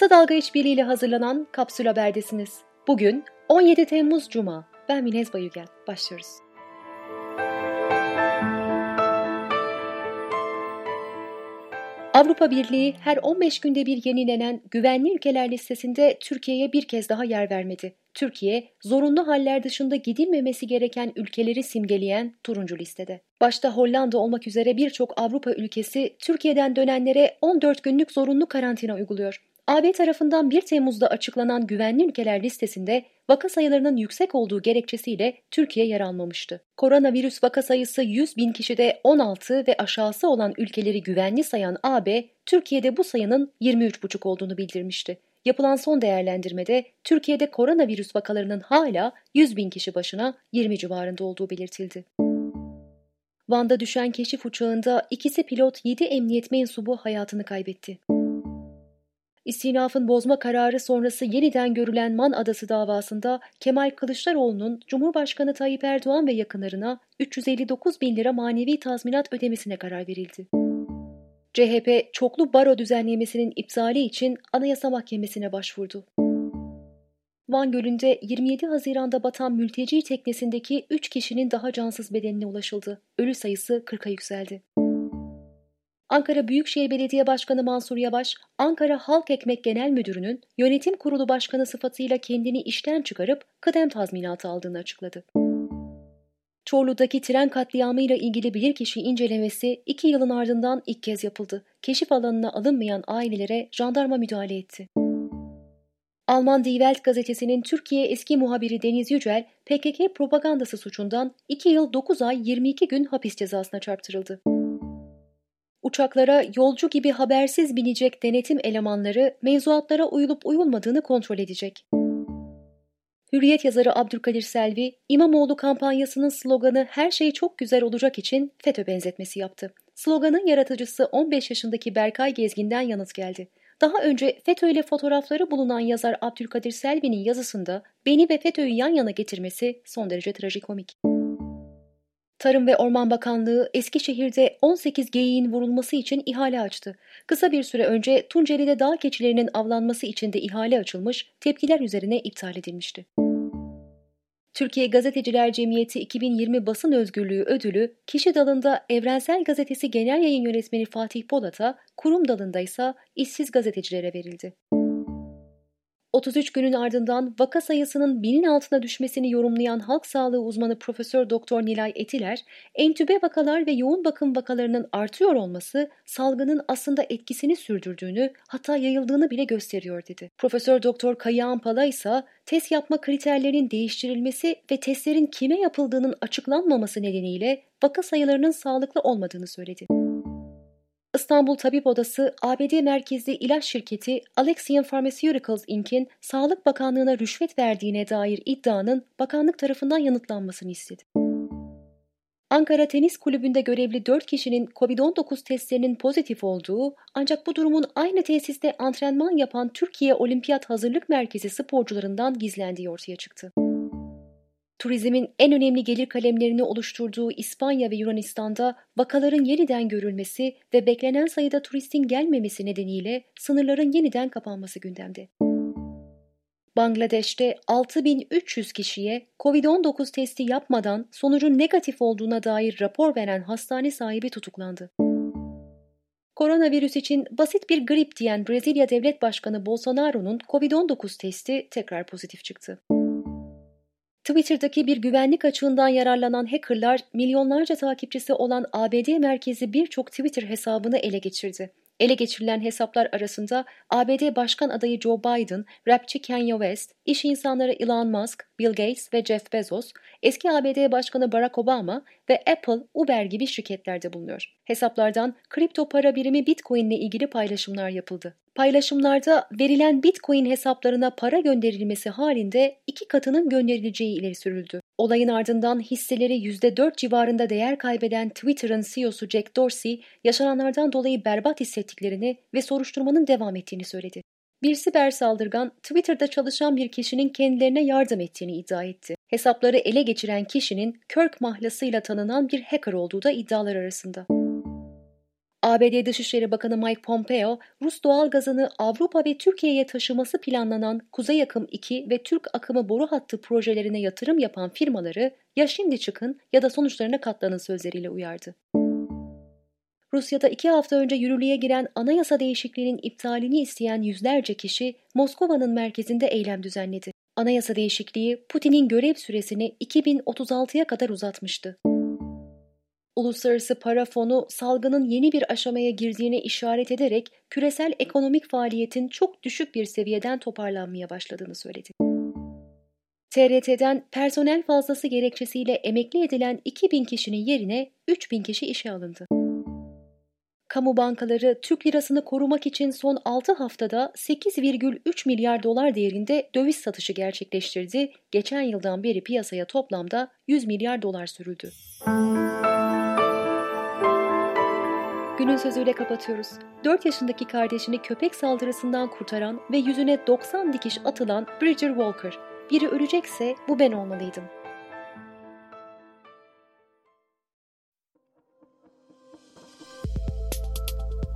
Kısa Dalga İşbirliği ile hazırlanan Kapsül Haber'desiniz. Bugün 17 Temmuz Cuma. Ben Minez Bayügen. Başlıyoruz. Avrupa Birliği her 15 günde bir yenilenen güvenli ülkeler listesinde Türkiye'ye bir kez daha yer vermedi. Türkiye, zorunlu haller dışında gidilmemesi gereken ülkeleri simgeleyen turuncu listede. Başta Hollanda olmak üzere birçok Avrupa ülkesi Türkiye'den dönenlere 14 günlük zorunlu karantina uyguluyor. AB tarafından 1 Temmuz'da açıklanan güvenli ülkeler listesinde vaka sayılarının yüksek olduğu gerekçesiyle Türkiye yer almamıştı. Koronavirüs vaka sayısı 100 bin kişide 16 ve aşağısı olan ülkeleri güvenli sayan AB, Türkiye'de bu sayının 23,5 olduğunu bildirmişti. Yapılan son değerlendirmede Türkiye'de koronavirüs vakalarının hala 100 bin kişi başına 20 civarında olduğu belirtildi. Van'da düşen keşif uçağında ikisi pilot 7 emniyet mensubu hayatını kaybetti. İstinafın bozma kararı sonrası yeniden görülen Man Adası davasında Kemal Kılıçdaroğlu'nun Cumhurbaşkanı Tayyip Erdoğan ve yakınlarına 359 bin lira manevi tazminat ödemesine karar verildi. CHP çoklu baro düzenlemesinin iptali için Anayasa Mahkemesi'ne başvurdu. Van Gölü'nde 27 Haziran'da batan mülteci teknesindeki 3 kişinin daha cansız bedenine ulaşıldı. Ölü sayısı 40'a yükseldi. Ankara Büyükşehir Belediye Başkanı Mansur Yavaş, Ankara Halk Ekmek Genel Müdürü'nün yönetim kurulu başkanı sıfatıyla kendini işten çıkarıp kıdem tazminatı aldığını açıkladı. Çorlu'daki tren katliamıyla ilgili bilirkişi incelemesi iki yılın ardından ilk kez yapıldı. Keşif alanına alınmayan ailelere jandarma müdahale etti. Alman Die Welt gazetesinin Türkiye eski muhabiri Deniz Yücel, PKK propagandası suçundan 2 yıl 9 ay 22 gün hapis cezasına çarptırıldı. Uçaklara yolcu gibi habersiz binecek denetim elemanları mevzuatlara uyulup uyulmadığını kontrol edecek. Hürriyet yazarı Abdülkadir Selvi, İmamoğlu kampanyasının sloganı her şey çok güzel olacak için FETÖ benzetmesi yaptı. Sloganın yaratıcısı 15 yaşındaki Berkay Gezgin'den yanıt geldi. Daha önce FETÖ ile fotoğrafları bulunan yazar Abdülkadir Selvi'nin yazısında beni ve FETÖ'yü yan yana getirmesi son derece trajikomik. Tarım ve Orman Bakanlığı Eskişehir'de 18 geyiğin vurulması için ihale açtı. Kısa bir süre önce Tunceli'de dağ keçilerinin avlanması için de ihale açılmış, tepkiler üzerine iptal edilmişti. Türkiye Gazeteciler Cemiyeti 2020 Basın Özgürlüğü Ödülü, kişi dalında Evrensel Gazetesi Genel Yayın Yönetmeni Fatih Polat'a, kurum dalında ise işsiz gazetecilere verildi. 33 günün ardından vaka sayısının binin altına düşmesini yorumlayan halk sağlığı uzmanı Profesör Doktor Nilay Etiler, entübe vakalar ve yoğun bakım vakalarının artıyor olması salgının aslında etkisini sürdürdüğünü, hatta yayıldığını bile gösteriyor dedi. Profesör Doktor Kayağan Pala ise test yapma kriterlerinin değiştirilmesi ve testlerin kime yapıldığının açıklanmaması nedeniyle vaka sayılarının sağlıklı olmadığını söyledi. İstanbul Tabip Odası, ABD merkezli ilaç şirketi Alexion Pharmaceuticals Inc.'in Sağlık Bakanlığı'na rüşvet verdiğine dair iddianın bakanlık tarafından yanıtlanmasını istedi. Ankara Tenis Kulübü'nde görevli 4 kişinin COVID-19 testlerinin pozitif olduğu ancak bu durumun aynı tesiste antrenman yapan Türkiye Olimpiyat Hazırlık Merkezi sporcularından gizlendiği ortaya çıktı. Turizmin en önemli gelir kalemlerini oluşturduğu İspanya ve Yunanistan'da vakaların yeniden görülmesi ve beklenen sayıda turistin gelmemesi nedeniyle sınırların yeniden kapanması gündemde. Bangladeş'te 6300 kişiye COVID-19 testi yapmadan sonucun negatif olduğuna dair rapor veren hastane sahibi tutuklandı. Koronavirüs için basit bir grip diyen Brezilya Devlet Başkanı Bolsonaro'nun COVID-19 testi tekrar pozitif çıktı. Twitter'daki bir güvenlik açığından yararlanan hackerlar milyonlarca takipçisi olan ABD merkezi birçok Twitter hesabını ele geçirdi. Ele geçirilen hesaplar arasında ABD Başkan adayı Joe Biden, rapçi Kanye West, iş insanları Elon Musk, Bill Gates ve Jeff Bezos, eski ABD Başkanı Barack Obama ve Apple, Uber gibi şirketlerde bulunuyor. Hesaplardan kripto para birimi Bitcoin ile ilgili paylaşımlar yapıldı. Paylaşımlarda verilen Bitcoin hesaplarına para gönderilmesi halinde iki katının gönderileceği ileri sürüldü. Olayın ardından hisseleri %4 civarında değer kaybeden Twitter'ın CEO'su Jack Dorsey, yaşananlardan dolayı berbat hissettiklerini ve soruşturmanın devam ettiğini söyledi. Bir siber saldırgan Twitter'da çalışan bir kişinin kendilerine yardım ettiğini iddia etti. Hesapları ele geçiren kişinin Kirk mahlasıyla tanınan bir hacker olduğu da iddialar arasında. ABD Dışişleri Bakanı Mike Pompeo, Rus doğal gazını Avrupa ve Türkiye'ye taşıması planlanan Kuzey Akım 2 ve Türk Akımı boru hattı projelerine yatırım yapan firmaları ya şimdi çıkın ya da sonuçlarına katlanın sözleriyle uyardı. Rusya'da iki hafta önce yürürlüğe giren anayasa değişikliğinin iptalini isteyen yüzlerce kişi Moskova'nın merkezinde eylem düzenledi. Anayasa değişikliği Putin'in görev süresini 2036'ya kadar uzatmıştı. Uluslararası Para Fonu salgının yeni bir aşamaya girdiğine işaret ederek küresel ekonomik faaliyetin çok düşük bir seviyeden toparlanmaya başladığını söyledi. TRT'den personel fazlası gerekçesiyle emekli edilen 2000 kişinin yerine 3000 kişi işe alındı. Kamu bankaları Türk lirasını korumak için son 6 haftada 8,3 milyar dolar değerinde döviz satışı gerçekleştirdi. Geçen yıldan beri piyasaya toplamda 100 milyar dolar sürüldü. Günün sözüyle kapatıyoruz. 4 yaşındaki kardeşini köpek saldırısından kurtaran ve yüzüne 90 dikiş atılan Bridger Walker. Biri ölecekse bu ben olmalıydım.